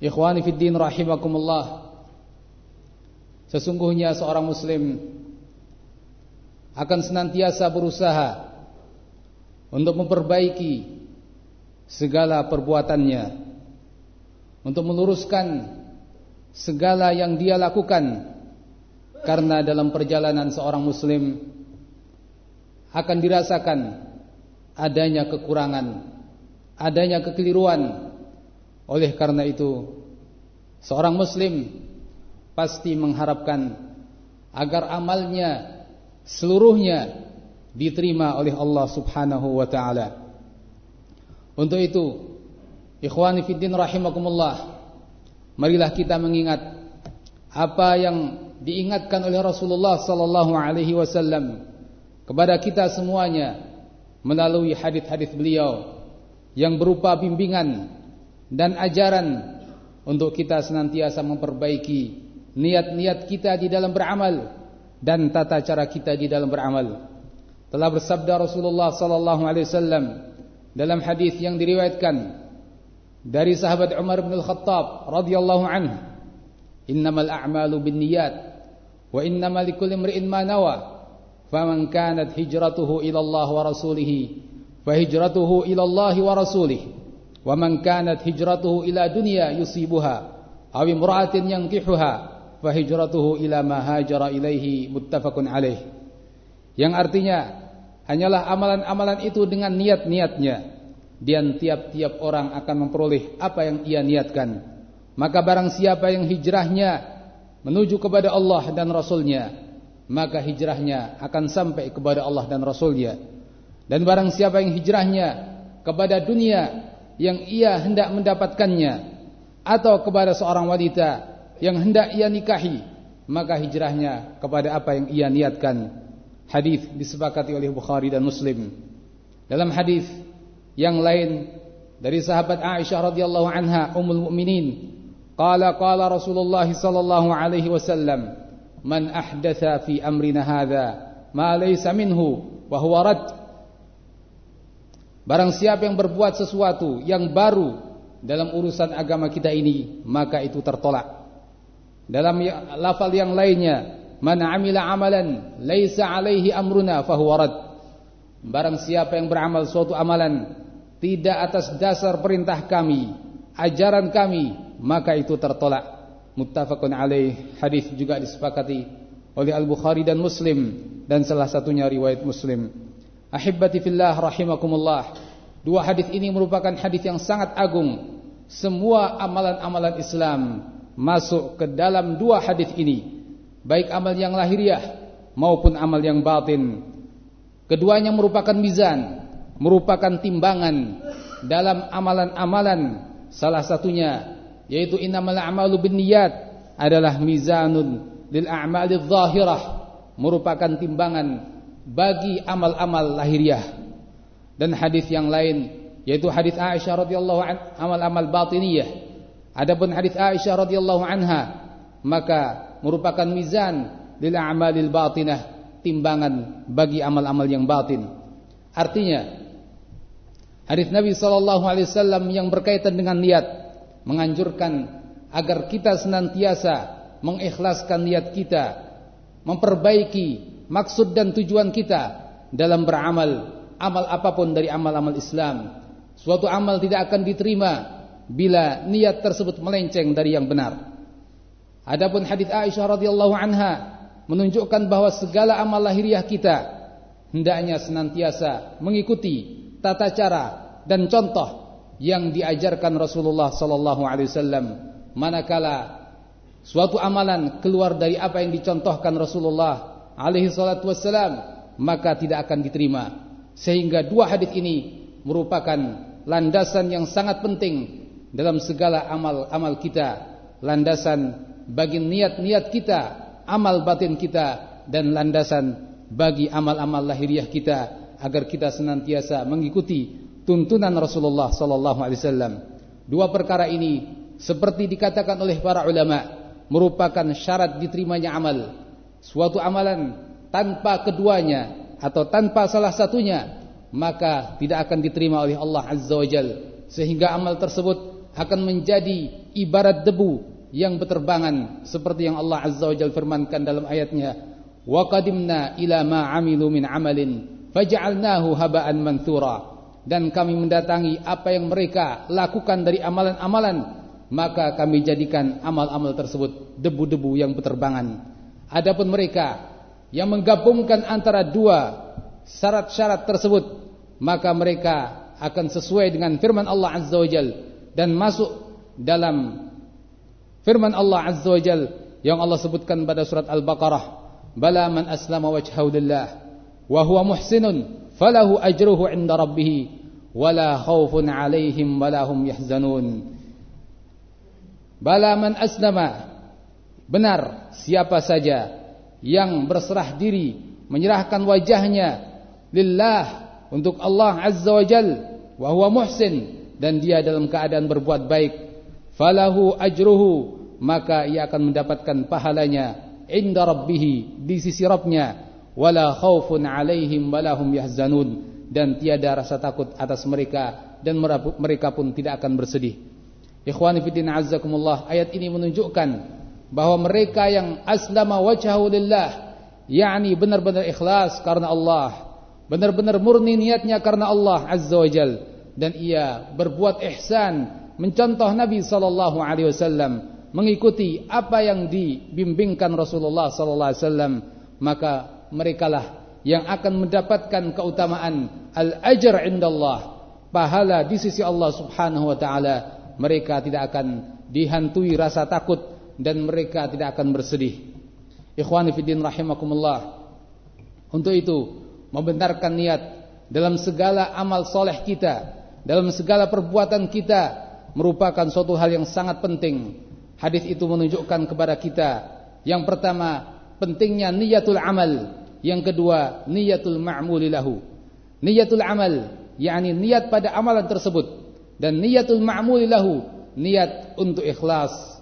Ikhwani fid rahimakumullah. Sesungguhnya seorang muslim akan senantiasa berusaha untuk memperbaiki segala perbuatannya, untuk meluruskan segala yang dia lakukan karena dalam perjalanan seorang muslim akan dirasakan adanya kekurangan, adanya kekeliruan oleh karena itu Seorang muslim Pasti mengharapkan Agar amalnya Seluruhnya Diterima oleh Allah subhanahu wa ta'ala. Untuk itu Ikhwani fiddin rahimakumullah Marilah kita mengingat Apa yang diingatkan oleh Rasulullah sallallahu alaihi wasallam kepada kita semuanya melalui hadis-hadis beliau yang berupa bimbingan dan ajaran untuk kita senantiasa memperbaiki niat-niat kita di dalam beramal dan tata cara kita di dalam beramal. Telah bersabda Rasulullah sallallahu alaihi wasallam dalam hadis yang diriwayatkan dari sahabat Umar bin Al-Khattab radhiyallahu anhu, "Innamal a'malu binniyat wa innamal likulli imri'in ma nawa." Faman kanat hijratuhu ila Allah wa rasulih, fa hijratuhu ila Allah wa rasulih. Wa man kanat hijratuhu ila dunya yusibuha aw imra'atin yankihuha fa hijratuhu ila ma hajara ilaihi muttafaqun alaih. Yang artinya hanyalah amalan-amalan itu dengan niat-niatnya dan tiap-tiap orang akan memperoleh apa yang ia niatkan. Maka barang siapa yang hijrahnya menuju kepada Allah dan Rasulnya, maka hijrahnya akan sampai kepada Allah dan Rasulnya. Dan barang siapa yang hijrahnya kepada dunia yang ia hendak mendapatkannya atau kepada seorang wanita yang hendak ia nikahi maka hijrahnya kepada apa yang ia niatkan. Hadis disepakati oleh Bukhari dan Muslim. Dalam hadis yang lain dari sahabat Aisyah radhiyallahu anha ummul mukminin qala qala Rasulullah sallallahu alaihi wasallam man ahdatha fi amrina hadha ma laysa minhu wa huwa rad Barang siapa yang berbuat sesuatu yang baru dalam urusan agama kita ini, maka itu tertolak. Dalam ya, lafal yang lainnya, man amila amalan laisa alaihi amruna fahuwa rad. Barang siapa yang beramal suatu amalan tidak atas dasar perintah kami, ajaran kami, maka itu tertolak. Muttafaqun alaih. Hadis juga disepakati oleh Al-Bukhari dan Muslim dan salah satunya riwayat Muslim. Ahibati fillah rahimakumullah. Dua hadis ini merupakan hadis yang sangat agung. Semua amalan-amalan Islam masuk ke dalam dua hadis ini. Baik amal yang lahiriah maupun amal yang batin. Keduanya merupakan mizan, merupakan timbangan dalam amalan-amalan. Salah satunya yaitu innamal a'malu binniyat adalah mizanun lil a'malidh zahirah, merupakan timbangan bagi amal-amal lahiriah dan hadis yang lain yaitu hadis Aisyah radhiyallahu an amal-amal batiniyah Adapun hadis Aisyah radhiyallahu anha maka merupakan mizan lil a'malil batinah, timbangan bagi amal-amal yang batin. Artinya hadis Nabi sallallahu alaihi wasallam yang berkaitan dengan niat menganjurkan agar kita senantiasa mengikhlaskan niat kita, memperbaiki maksud dan tujuan kita dalam beramal amal apa pun dari amal-amal Islam. Suatu amal tidak akan diterima bila niat tersebut melenceng dari yang benar. Adapun hadis Aisyah radhiyallahu anha menunjukkan bahwa segala amal lahiriah kita hendaknya senantiasa mengikuti tata cara dan contoh yang diajarkan Rasulullah sallallahu alaihi wasallam manakala suatu amalan keluar dari apa yang dicontohkan Rasulullah alaihi salatu wassalam maka tidak akan diterima. Sehingga dua hadis ini merupakan landasan yang sangat penting dalam segala amal-amal kita. Landasan bagi niat-niat kita amal batin kita dan landasan bagi amal-amal lahiriah kita agar kita senantiasa mengikuti tuntunan Rasulullah sallallahu alaihi wasallam. Dua perkara ini seperti dikatakan oleh para ulama merupakan syarat diterimanya amal. Suatu amalan tanpa keduanya atau tanpa salah satunya maka tidak akan diterima oleh Allah Azza wa Jal sehingga amal tersebut akan menjadi ibarat debu yang berterbangan seperti yang Allah Azza wa Jal firmankan dalam ayatnya wa qadimna ila ma amilu min amalin faj'alnahu haba'an manthura dan kami mendatangi apa yang mereka lakukan dari amalan-amalan maka kami jadikan amal-amal tersebut debu-debu yang berterbangan. Adapun mereka yang menggabungkan antara dua syarat-syarat tersebut, maka mereka akan sesuai dengan firman Allah Azza wa Jal dan masuk dalam firman Allah Azza wa Jal yang Allah sebutkan pada surat Al-Baqarah, "Bala man aslama wajhahu lillah wa huwa muhsinun falahu ajruhu 'inda rabbih wala khaufun 'alaihim wala hum yahzanun." Bala man aslama Benar siapa saja yang berserah diri menyerahkan wajahnya lillah untuk Allah Azza wa Jal wa huwa muhsin dan dia dalam keadaan berbuat baik falahu ajruhu maka ia akan mendapatkan pahalanya inda rabbih di sisi Rabbnya wala khaufun alaihim wala hum yahzanun dan tiada rasa takut atas mereka dan mereka pun tidak akan bersedih. Ikhwani fillah azzakumullah, ayat ini menunjukkan bahwa mereka yang aslama wajhahu lillah, yakni benar-benar ikhlas karena Allah, benar-benar murni niatnya karena Allah azza wajal dan ia berbuat ihsan, mencontoh Nabi sallallahu alaihi wasallam, mengikuti apa yang dibimbingkan Rasulullah sallallahu alaihi wasallam, maka merekalah yang akan mendapatkan keutamaan al-ajr indallah, pahala di sisi Allah Subhanahu wa taala mereka tidak akan dihantui rasa takut dan mereka tidak akan bersedih. Ikhwani fiddin rahimakumullah. Untuk itu, membenarkan niat dalam segala amal soleh kita, dalam segala perbuatan kita merupakan suatu hal yang sangat penting. Hadis itu menunjukkan kepada kita yang pertama pentingnya niatul amal, yang kedua niatul ma'mulilahu. Niatul amal yakni niat pada amalan tersebut dan niatul ma'mul lahu niat untuk ikhlas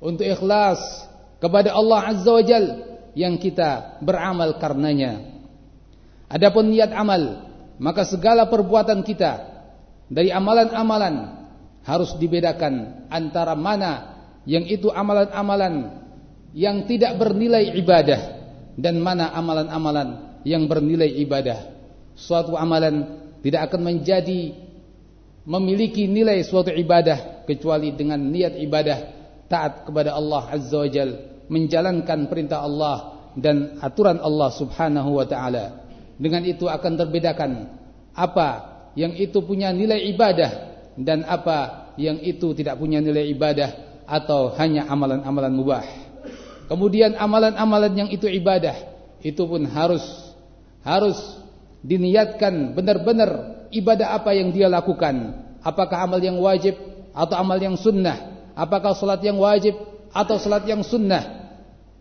untuk ikhlas kepada Allah Azza wa Jal yang kita beramal karenanya. Adapun niat amal maka segala perbuatan kita dari amalan-amalan harus dibedakan antara mana yang itu amalan-amalan yang tidak bernilai ibadah dan mana amalan-amalan yang bernilai ibadah. Suatu amalan tidak akan menjadi memiliki nilai suatu ibadah kecuali dengan niat ibadah taat kepada Allah Azza wa Jal menjalankan perintah Allah dan aturan Allah Subhanahu wa taala. Dengan itu akan terbedakan apa yang itu punya nilai ibadah dan apa yang itu tidak punya nilai ibadah atau hanya amalan-amalan mubah. Kemudian amalan-amalan yang itu ibadah itu pun harus harus diniatkan benar-benar ibadah apa yang dia lakukan. Apakah amal yang wajib atau amal yang sunnah apakah salat yang wajib atau salat yang sunnah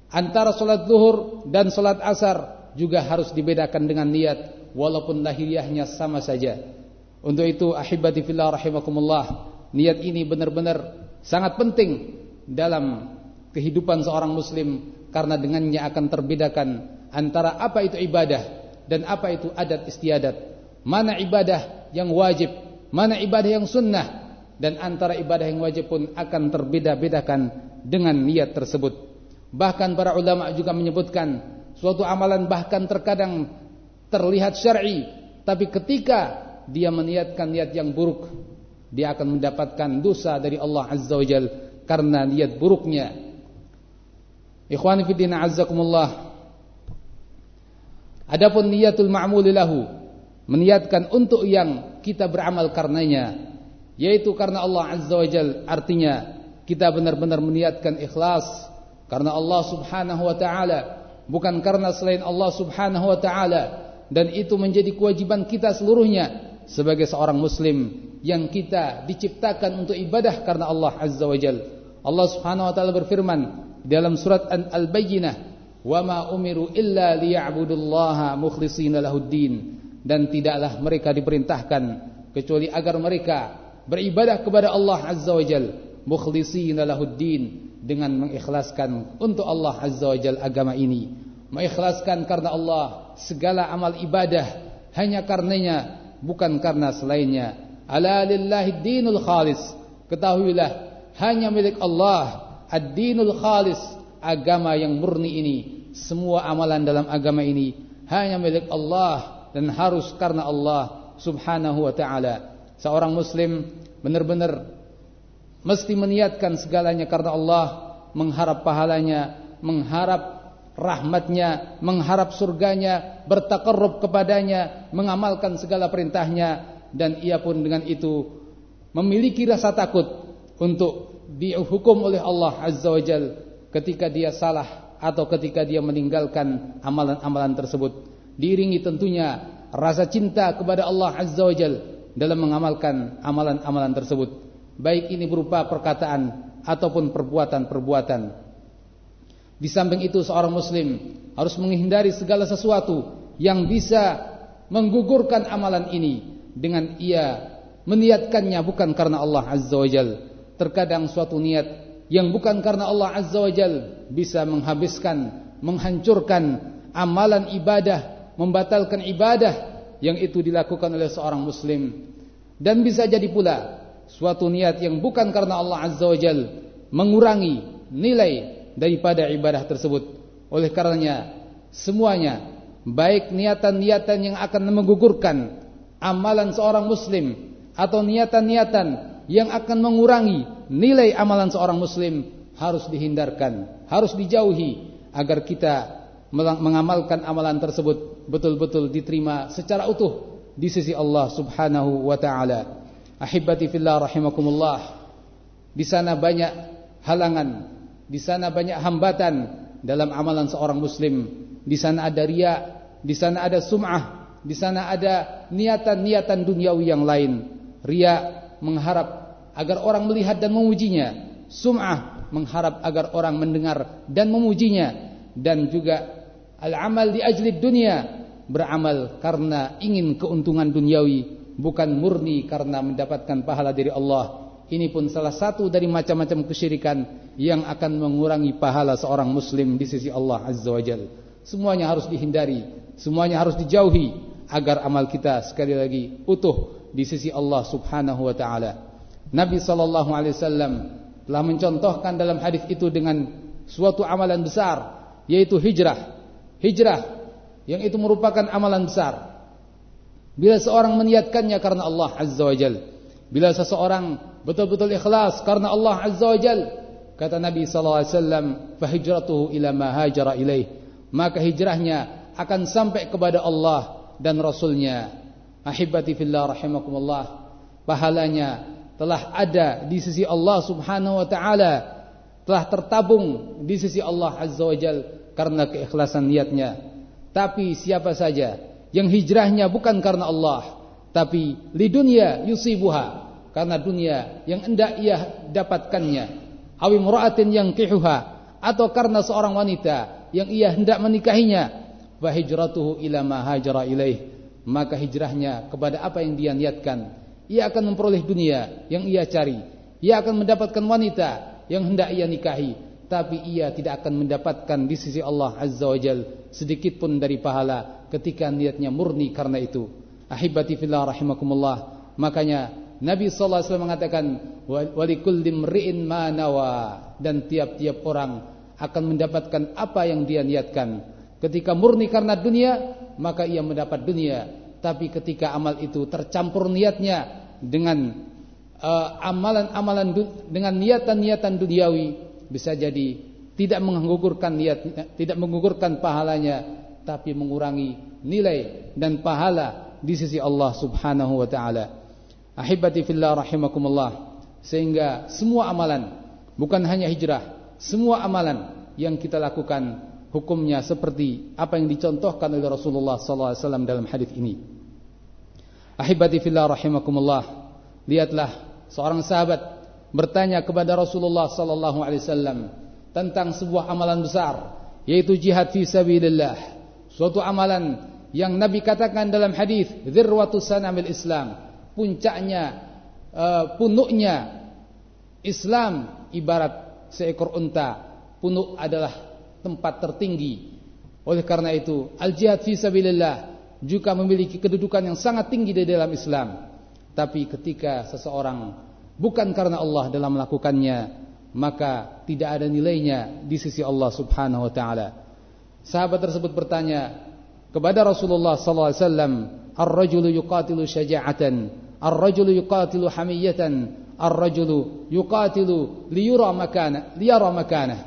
antara salat zuhur dan salat asar juga harus dibedakan dengan niat walaupun lahiriahnya sama saja untuk itu ahibati fillah rahimakumullah niat ini benar-benar sangat penting dalam kehidupan seorang muslim karena dengannya akan terbedakan antara apa itu ibadah dan apa itu adat istiadat. Mana ibadah yang wajib, mana ibadah yang sunnah dan antara ibadah yang wajib pun akan terbeda-bedakan dengan niat tersebut. Bahkan para ulama juga menyebutkan suatu amalan bahkan terkadang terlihat syar'i, tapi ketika dia meniatkan niat yang buruk, dia akan mendapatkan dosa dari Allah Azza wa Jal karena niat buruknya. Ikhwani fi din azzakumullah. Adapun niatul ma'mul lahu, meniatkan untuk yang kita beramal karenanya, yaitu karena Allah Azza wa Jal, artinya kita benar-benar meniatkan ikhlas karena Allah Subhanahu wa taala, bukan karena selain Allah Subhanahu wa taala dan itu menjadi kewajiban kita seluruhnya sebagai seorang muslim yang kita diciptakan untuk ibadah karena Allah Azza wa Jal. Allah Subhanahu wa taala berfirman dalam surat Al-Bayyinah, "Wa ma umiru illa liya'budullaha mukhlishina lahuddin." Dan tidaklah mereka diperintahkan kecuali agar mereka beribadah kepada Allah Azza wa Jal, mukhlishina lahuddin dengan mengikhlaskan untuk Allah Azza wa Jal agama ini. Mengikhlaskan karena Allah segala amal ibadah hanya karenanya bukan karena selainnya. Ala lillahi dinul khalis. Ketahuilah hanya milik Allah ad-dinul khalis, agama yang murni ini. Semua amalan dalam agama ini hanya milik Allah dan harus karena Allah Subhanahu wa taala. Seorang muslim benar-benar mesti meniatkan segalanya karena Allah, mengharap pahalanya, mengharap rahmatnya, mengharap surganya, bertakarrub kepadanya, mengamalkan segala perintahnya dan ia pun dengan itu memiliki rasa takut untuk dihukum oleh Allah Azza wa Jal ketika dia salah atau ketika dia meninggalkan amalan-amalan tersebut. Diiringi tentunya rasa cinta kepada Allah Azza wa dalam mengamalkan amalan-amalan tersebut. Baik ini berupa perkataan ataupun perbuatan-perbuatan. Di samping itu seorang muslim harus menghindari segala sesuatu yang bisa menggugurkan amalan ini dengan ia meniatkannya bukan karena Allah Azza wa Jal. Terkadang suatu niat yang bukan karena Allah Azza wa Jal bisa menghabiskan, menghancurkan amalan ibadah, membatalkan ibadah yang itu dilakukan oleh seorang muslim. Dan bisa jadi pula suatu niat yang bukan karena Allah Azza wa Jal mengurangi nilai daripada ibadah tersebut. Oleh karenanya semuanya baik niatan-niatan yang akan menggugurkan amalan seorang muslim atau niatan-niatan yang akan mengurangi nilai amalan seorang muslim harus dihindarkan, harus dijauhi agar kita mengamalkan amalan tersebut betul-betul diterima secara utuh di sisi Allah Subhanahu wa taala. Ahibati fillah rahimakumullah. Di sana banyak halangan di sana banyak hambatan dalam amalan seorang muslim. Di sana ada riya, di sana ada sum'ah, di sana ada niatan-niatan duniawi yang lain. Riya mengharap agar orang melihat dan memujinya. Sum'ah mengharap agar orang mendengar dan memujinya dan juga al-amal di ajli dunia beramal karena ingin keuntungan duniawi bukan murni karena mendapatkan pahala dari Allah ini pun salah satu dari macam-macam kesyirikan yang akan mengurangi pahala seorang muslim di sisi Allah Azza wa. Semuanya harus dihindari, semuanya harus dijauhi agar amal kita sekali lagi utuh di sisi Allah Subhanahu wa taala. Nabi sallallahu alaihi wasallam telah mencontohkan dalam hadis itu dengan suatu amalan besar yaitu hijrah. Hijrah yang itu merupakan amalan besar. Bila seorang meniatkannya karena Allah Azza wa Jalla Bila seseorang betul-betul ikhlas karena Allah Azza wa Jal, kata Nabi sallallahu alaihi wasallam, "Fahijratuhu ila ma ilaih." Maka hijrahnya akan sampai kepada Allah dan Rasulnya. Ahibati fillah rahimakumullah. Pahalanya telah ada di sisi Allah Subhanahu wa taala, telah tertabung di sisi Allah Azza wa Jal karena keikhlasan niatnya. Tapi siapa saja yang hijrahnya bukan karena Allah, tapi li dunia yusibuha karena dunia yang hendak ia dapatkannya. Awi mura'atin yang kihuha atau karena seorang wanita yang ia hendak menikahinya. Wa hijratuhu ila ma hajara ilaih maka hijrahnya kepada apa yang dia niatkan. Ia akan memperoleh dunia yang ia cari. Ia akan mendapatkan wanita yang hendak ia nikahi, tapi ia tidak akan mendapatkan di sisi Allah Azza wa Jal sedikit pun dari pahala ketika niatnya murni karena itu. Ahibati fillah rahimakumullah. Makanya Nabi sallallahu alaihi wasallam mengatakan walikulli mri'in ma nawa dan tiap-tiap orang akan mendapatkan apa yang dia niatkan. Ketika murni karena dunia, maka ia mendapat dunia. Tapi ketika amal itu tercampur niatnya dengan Eh, amalan-amalan uh, dengan niatan-niatan duniawi bisa jadi tidak menggugurkan niat tidak menggugurkan pahalanya tapi mengurangi nilai dan pahala di sisi Allah Subhanahu wa taala. Ahibati fillah rahimakumullah. Sehingga semua amalan bukan hanya hijrah, semua amalan yang kita lakukan hukumnya seperti apa yang dicontohkan oleh Rasulullah sallallahu alaihi wasallam dalam hadis ini. Ahibati fillah rahimakumullah. Lihatlah seorang sahabat bertanya kepada Rasulullah sallallahu alaihi wasallam tentang sebuah amalan besar yaitu jihad fi sabilillah. Suatu amalan yang Nabi katakan dalam hadis dzirwatus sanamil Islam, puncaknya uh, punuknya Islam ibarat seekor unta. Punuk adalah tempat tertinggi. Oleh karena itu, al-jihad fi sabilillah juga memiliki kedudukan yang sangat tinggi di dalam Islam. Tapi ketika seseorang bukan karena Allah dalam melakukannya, maka tidak ada nilainya di sisi Allah Subhanahu wa taala. Sahabat tersebut bertanya kepada Rasulullah sallallahu alaihi wasallam, "Ar-rajulu yuqatilu syaja'atan, ar-rajulu yuqatilu hamiyatan, ar-rajulu yuqatilu liyura makana, liyara makana."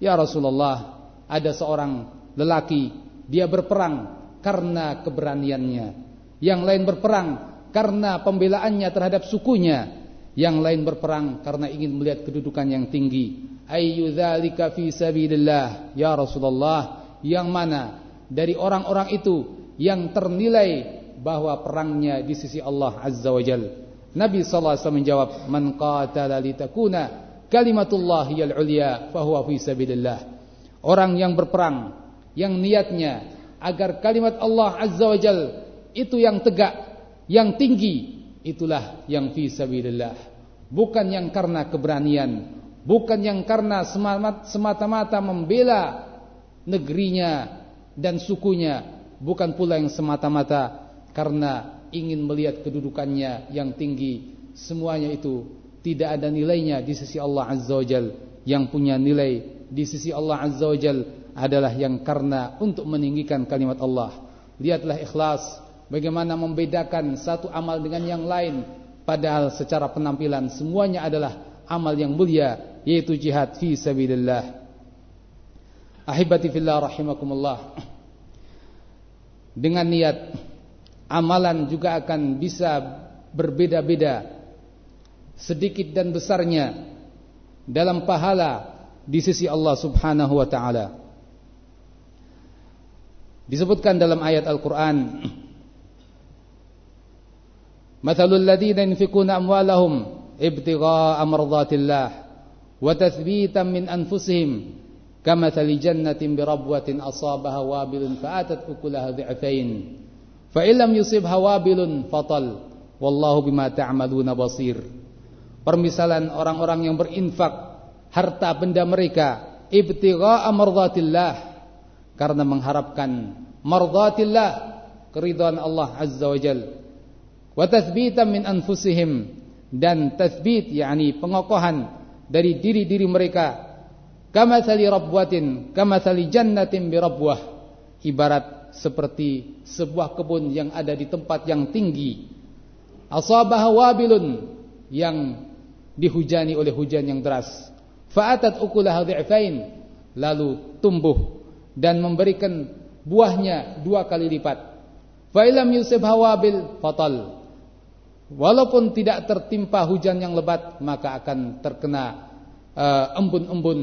Ya Rasulullah, ada seorang lelaki dia berperang karena keberaniannya. Yang lain berperang karena pembelaannya terhadap sukunya, yang lain berperang karena ingin melihat kedudukan yang tinggi. Ayyudzalika fi sabilillah ya Rasulullah, yang mana dari orang-orang itu yang ternilai bahwa perangnya di sisi Allah Azza wa Jal. Nabi sallallahu alaihi wasallam menjawab, "Man qatala litakuna kalimatullah hiyal ulya fahuwa fi sabilillah." Orang yang berperang yang niatnya agar kalimat Allah Azza wa Jal itu yang tegak yang tinggi itulah yang fi sabilillah bukan yang karena keberanian. Bukan yang karena semata-mata membela negerinya dan sukunya. Bukan pula yang semata-mata karena ingin melihat kedudukannya yang tinggi. Semuanya itu tidak ada nilainya di sisi Allah Azza wa Jal. Yang punya nilai di sisi Allah Azza wa Jal adalah yang karena untuk meninggikan kalimat Allah. Lihatlah ikhlas. Bagaimana membedakan satu amal dengan yang lain Padahal secara penampilan semuanya adalah amal yang mulia Yaitu jihad fi sabilillah. Ahibati fillah rahimakumullah. Dengan niat Amalan juga akan bisa berbeda-beda Sedikit dan besarnya Dalam pahala Di sisi Allah subhanahu wa ta'ala. Disebutkan dalam ayat Al-Quran Mathalul ladzina yunfikuna amwalahum ابتغاء مرضات الله tathbitan من أنفسهم كمثل جنة بربوة أصابها وابل fa'atat أكلها ضعفين. fa لم يصبها وابل فطل. wallahu بما تعملون basir permisalan orang-orang yang berinfak harta benda mereka ibtigha'a mardatillah karena mengharapkan mardatillah keridhaan Allah azza wajalla wa tathbitan min anfusihim. Dan tathbit yakni pengokohan dari diri-diri mereka. Kama sali rabwatin kama sali jannatin bi rabwah. Ibarat seperti sebuah kebun yang ada di tempat yang tinggi. Asabah wabilun yang dihujani oleh hujan yang deras. Fa'atat ukulaha dhi'fain lalu tumbuh dan memberikan buahnya dua kali lipat. Fa ilam yusib hawabil fatal Walaupun tidak tertimpa hujan yang lebat Maka akan terkena eh, embun-embun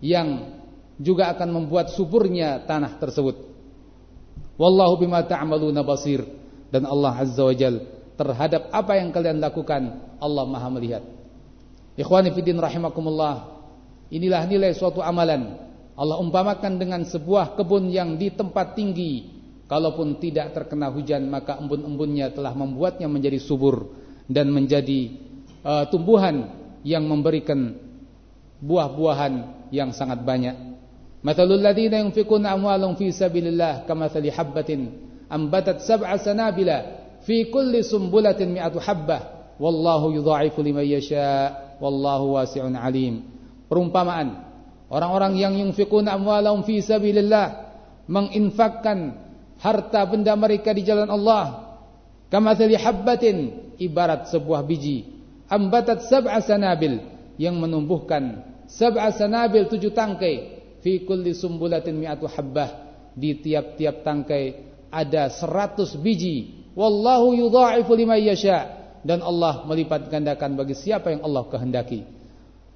Yang juga akan membuat suburnya tanah tersebut. Wallahu bima ta'amaluna basir. Dan Allah Azza wa Jal Terhadap apa yang kalian lakukan Allah maha melihat. Ikhwani rahimakumullah Inilah nilai suatu amalan. Allah umpamakan dengan sebuah kebun yang di tempat tinggi Kalaupun tidak terkena hujan maka embun-embunnya telah membuatnya menjadi subur dan menjadi uh, tumbuhan yang memberikan buah-buahan yang sangat banyak. Mathalul ladzina yunfikuna amwalahum fi sabilillah kamathali habbatin ambatat sab'a sanabila fi kulli sumbulatin mi'atu habbah wallahu yudha'ifu liman yasha wallahu wasi'un alim. Perumpamaan orang-orang yang yunfikuna amwalahum fi sabilillah menginfakkan harta benda mereka di jalan Allah. Kamathali habbatin ibarat sebuah biji. Ambatat sab'a sanabil yang menumbuhkan sab'a sanabil tujuh tangkai. Fi kulli sumbulatin mi'atu habbah. Di tiap-tiap tangkai ada seratus biji. Wallahu yudha'ifu liman yasha. Dan Allah melipat gandakan bagi siapa yang Allah kehendaki.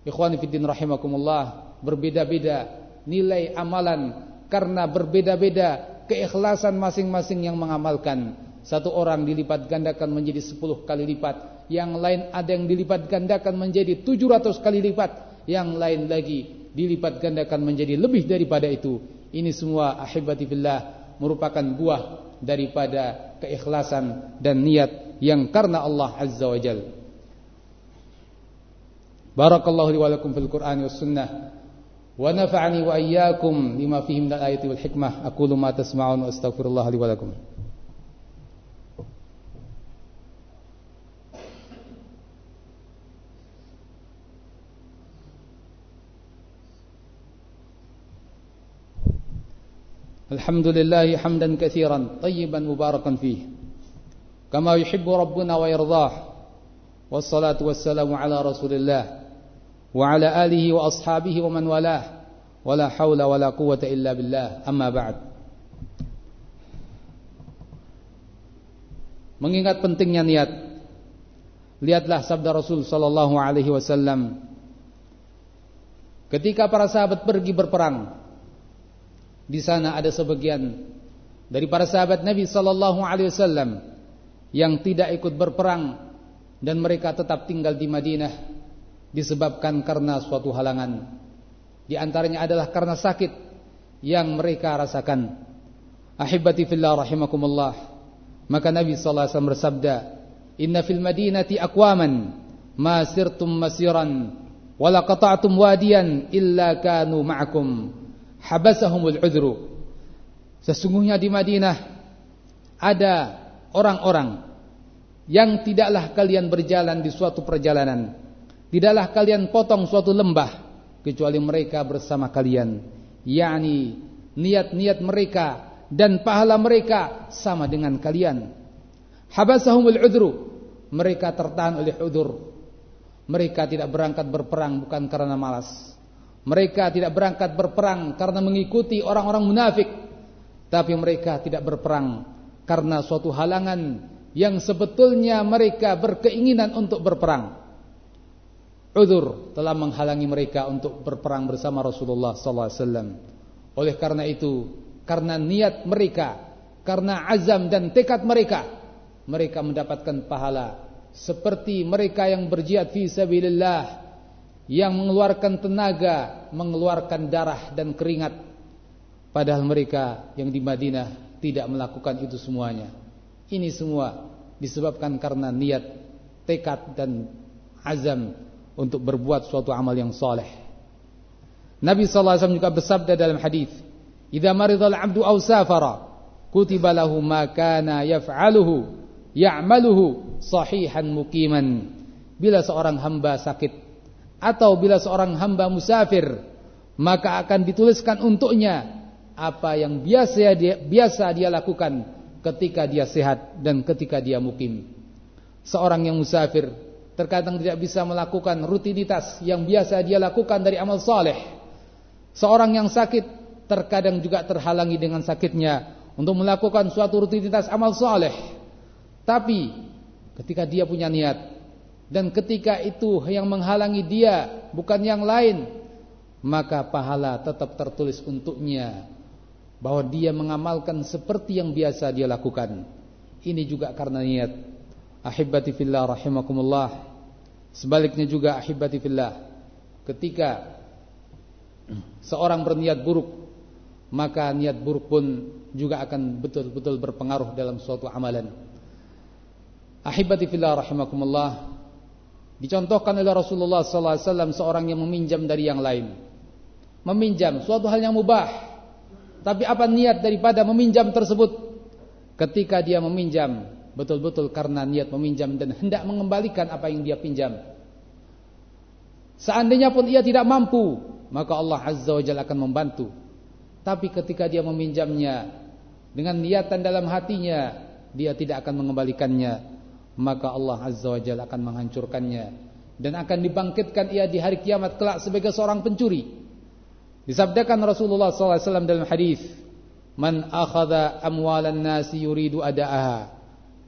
Ikhwani fiddin rahimakumullah berbeda-beda nilai amalan karena berbeda-beda keikhlasan masing-masing yang mengamalkan. Satu orang dilipat gandakan menjadi sepuluh kali lipat. Yang lain ada yang dilipat gandakan menjadi tujuh ratus kali lipat. Yang lain lagi dilipat gandakan menjadi lebih daripada itu. Ini semua ahibati fillah merupakan buah daripada keikhlasan dan niat yang karena Allah Azza wa Jal. Barakallahu li fil Qur'an was sunnah. ونفعني وإياكم لما فيه من الآية والحكمة. أقول ما تسمعون وأستغفر الله لي ولكم. الحمد لله حمدا كثيرا طيبا مباركا فيه. كما يحب ربنا ويرضاه. والصلاة والسلام على رسول الله. mengingat pentingnya niat lihatlah sabda Rasul sallallahu alaihi wasallam. Ketika para sahabat pergi berperang di sana ada sebagian dari para sahabat Nabi sallallahu alaihi wasallam yang tidak ikut berperang dan mereka tetap tinggal di Madinah disebabkan karena suatu halangan. Di antaranya adalah karena sakit yang mereka rasakan. Ahibati fillah rahimakumullah. Maka Nabi sallallahu alaihi wasallam bersabda, "Inna fil madinati aqwaman ma sirtum masiran wa la qata'tum wadiyan illa kanu ma'akum habasahumul udhru." Sesungguhnya di Madinah ada orang-orang yang tidaklah kalian berjalan di suatu perjalanan Tidaklah kalian potong suatu lembah kecuali mereka bersama kalian. yakni niat-niat mereka dan pahala mereka sama dengan kalian. Habasahumul udru. Mereka tertahan oleh udur. Mereka tidak berangkat berperang bukan karena malas. Mereka tidak berangkat berperang karena mengikuti orang-orang munafik. Tapi mereka tidak berperang karena suatu halangan yang sebetulnya mereka berkeinginan untuk berperang udur telah menghalangi mereka untuk berperang bersama Rasulullah sallallahu alaihi wasallam. Oleh karena itu, karena niat mereka, karena azam dan tekad mereka, mereka mendapatkan pahala seperti mereka yang berjihad fi sabilillah yang mengeluarkan tenaga, mengeluarkan darah dan keringat padahal mereka yang di Madinah tidak melakukan itu semuanya. Ini semua disebabkan karena niat, tekad dan azam untuk berbuat suatu amal yang soleh. Nabi sallallahu alaihi wasallam juga bersabda dalam hadis, "Idza maridal 'abdu aw safara, kutiba lahu ma kana yaf'aluhu ya'maluhu sahihan muqiman." Bila seorang hamba sakit atau bila seorang hamba musafir, maka akan dituliskan untuknya apa yang biasa dia biasa dia lakukan ketika dia sehat dan ketika dia mukim. Seorang yang musafir terkadang tidak bisa melakukan rutinitas yang biasa dia lakukan dari amal saleh. Seorang yang sakit terkadang juga terhalangi dengan sakitnya untuk melakukan suatu rutinitas amal saleh. Tapi ketika dia punya niat dan ketika itu yang menghalangi dia bukan yang lain, maka pahala tetap tertulis untuknya bahwa dia mengamalkan seperti yang biasa dia lakukan. Ini juga karena niat. Ahibati fillah rahimakumullah. Sebaliknya juga ahibati fillah. Ketika seorang berniat buruk, maka niat buruk pun juga akan betul-betul berpengaruh dalam suatu amalan. Ahibati fillah rahimakumullah. Dicontohkan oleh Rasulullah sallallahu alaihi wasallam seorang yang meminjam dari yang lain. Meminjam suatu hal yang mubah. Tapi apa niat daripada meminjam tersebut? Ketika dia meminjam betul-betul karena niat meminjam dan hendak mengembalikan apa yang dia pinjam. Seandainya pun ia tidak mampu, maka Allah Azza wa Jalla akan membantu. Tapi ketika dia meminjamnya dengan niatan dalam hatinya, dia tidak akan mengembalikannya maka Allah Azza wa Jalla akan menghancurkannya dan akan dibangkitkan ia di hari kiamat kelak sebagai seorang pencuri. Disabdakan Rasulullah SAW dalam hadis, "Man akhadha amwalan nasi yuridu adaaha,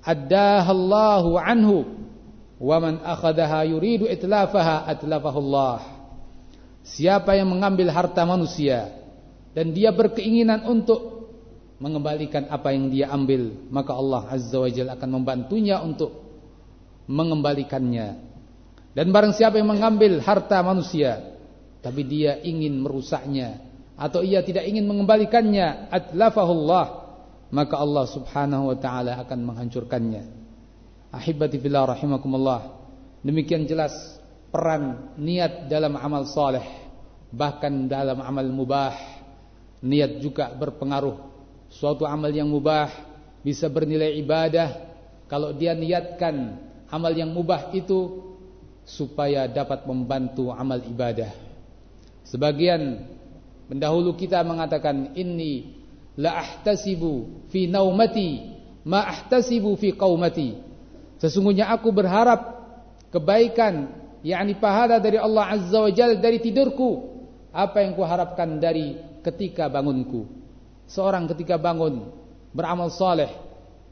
addaha Allahu anhu, wa man akhadaha yuridu itlafaha atlafahu Allah." Siapa yang mengambil harta manusia dan dia berkeinginan untuk mengembalikan apa yang dia ambil maka Allah Azza wa Jalla akan membantunya untuk mengembalikannya dan barang siapa yang mengambil harta manusia tapi dia ingin merusaknya atau ia tidak ingin mengembalikannya atlafahullah maka Allah Subhanahu wa taala akan menghancurkannya. Ahibati fillah rahimakumullah. Demikian jelas peran niat dalam amal saleh bahkan dalam amal mubah. Niat juga berpengaruh. Suatu amal yang mubah bisa bernilai ibadah. Kalau dia niatkan amal yang mubah itu supaya dapat membantu amal ibadah. Sebagian pendahulu kita mengatakan inni la ahtasibu fi naumati ma ahtasibu fi qaumati. Sesungguhnya aku berharap kebaikan yakni pahala dari Allah Azza wa Jalla dari tidurku apa yang kuharapkan dari ketika bangunku. Seorang ketika bangun beramal saleh,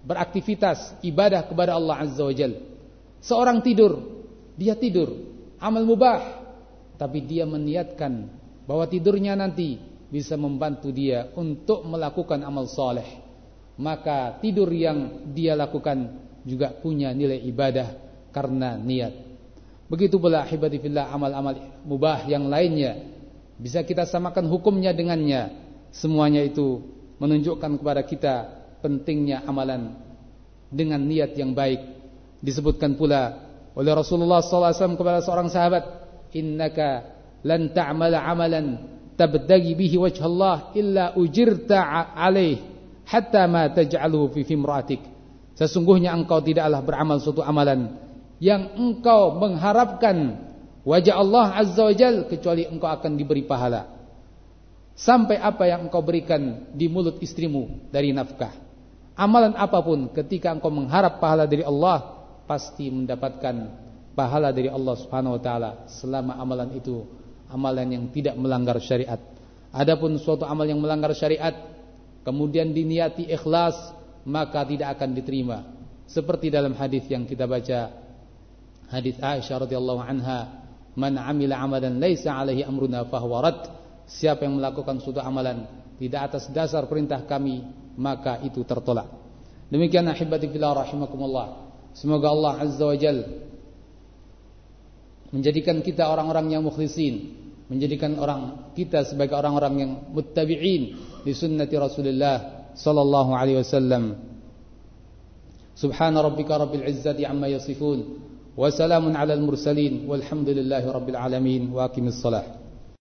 beraktivitas ibadah kepada Allah Azza wa Jalla. Seorang tidur, dia tidur, amal mubah, tapi dia meniatkan bahwa tidurnya nanti bisa membantu dia untuk melakukan amal saleh. Maka tidur yang dia lakukan juga punya nilai ibadah karena niat. Begitu pula ahibati fillah amal-amal mubah yang lainnya bisa kita samakan hukumnya dengannya Semuanya itu menunjukkan kepada kita pentingnya amalan dengan niat yang baik. Disebutkan pula oleh Rasulullah SAW kepada seorang sahabat, "Innaka lan ta'mala amalan tabtagi bihi wajh Allah illa ujirta alaih hatta ma taj'aluhu fi fimratik." Sesungguhnya engkau tidaklah beramal suatu amalan yang engkau mengharapkan wajah Allah Azza wa Jal kecuali engkau akan diberi pahala sampai apa yang engkau berikan di mulut istrimu dari nafkah. Amalan apa pun ketika engkau mengharap pahala dari Allah pasti mendapatkan pahala dari Allah Subhanahu wa taala selama amalan itu amalan yang tidak melanggar syariat. Adapun suatu amal yang melanggar syariat kemudian diniati ikhlas maka tidak akan diterima. Seperti dalam hadis yang kita baca hadis Aisyah radhiyallahu anha, "Man 'amila 'amalan laisa 'alaihi amruna fahuwa rad." Siapa yang melakukan suatu amalan tidak atas dasar perintah kami, maka itu tertolak. Demikian ahibati fillah rahimakumullah. Semoga Allah Azza wa Jal menjadikan kita orang-orang yang mukhlisin, menjadikan orang kita sebagai orang-orang yang muttabi'in di sunnati Rasulullah sallallahu alaihi wasallam. Subhana rabbika rabbil izzati amma yasifun wa salamun alal mursalin walhamdulillahi rabbil alamin wa aqimis salah.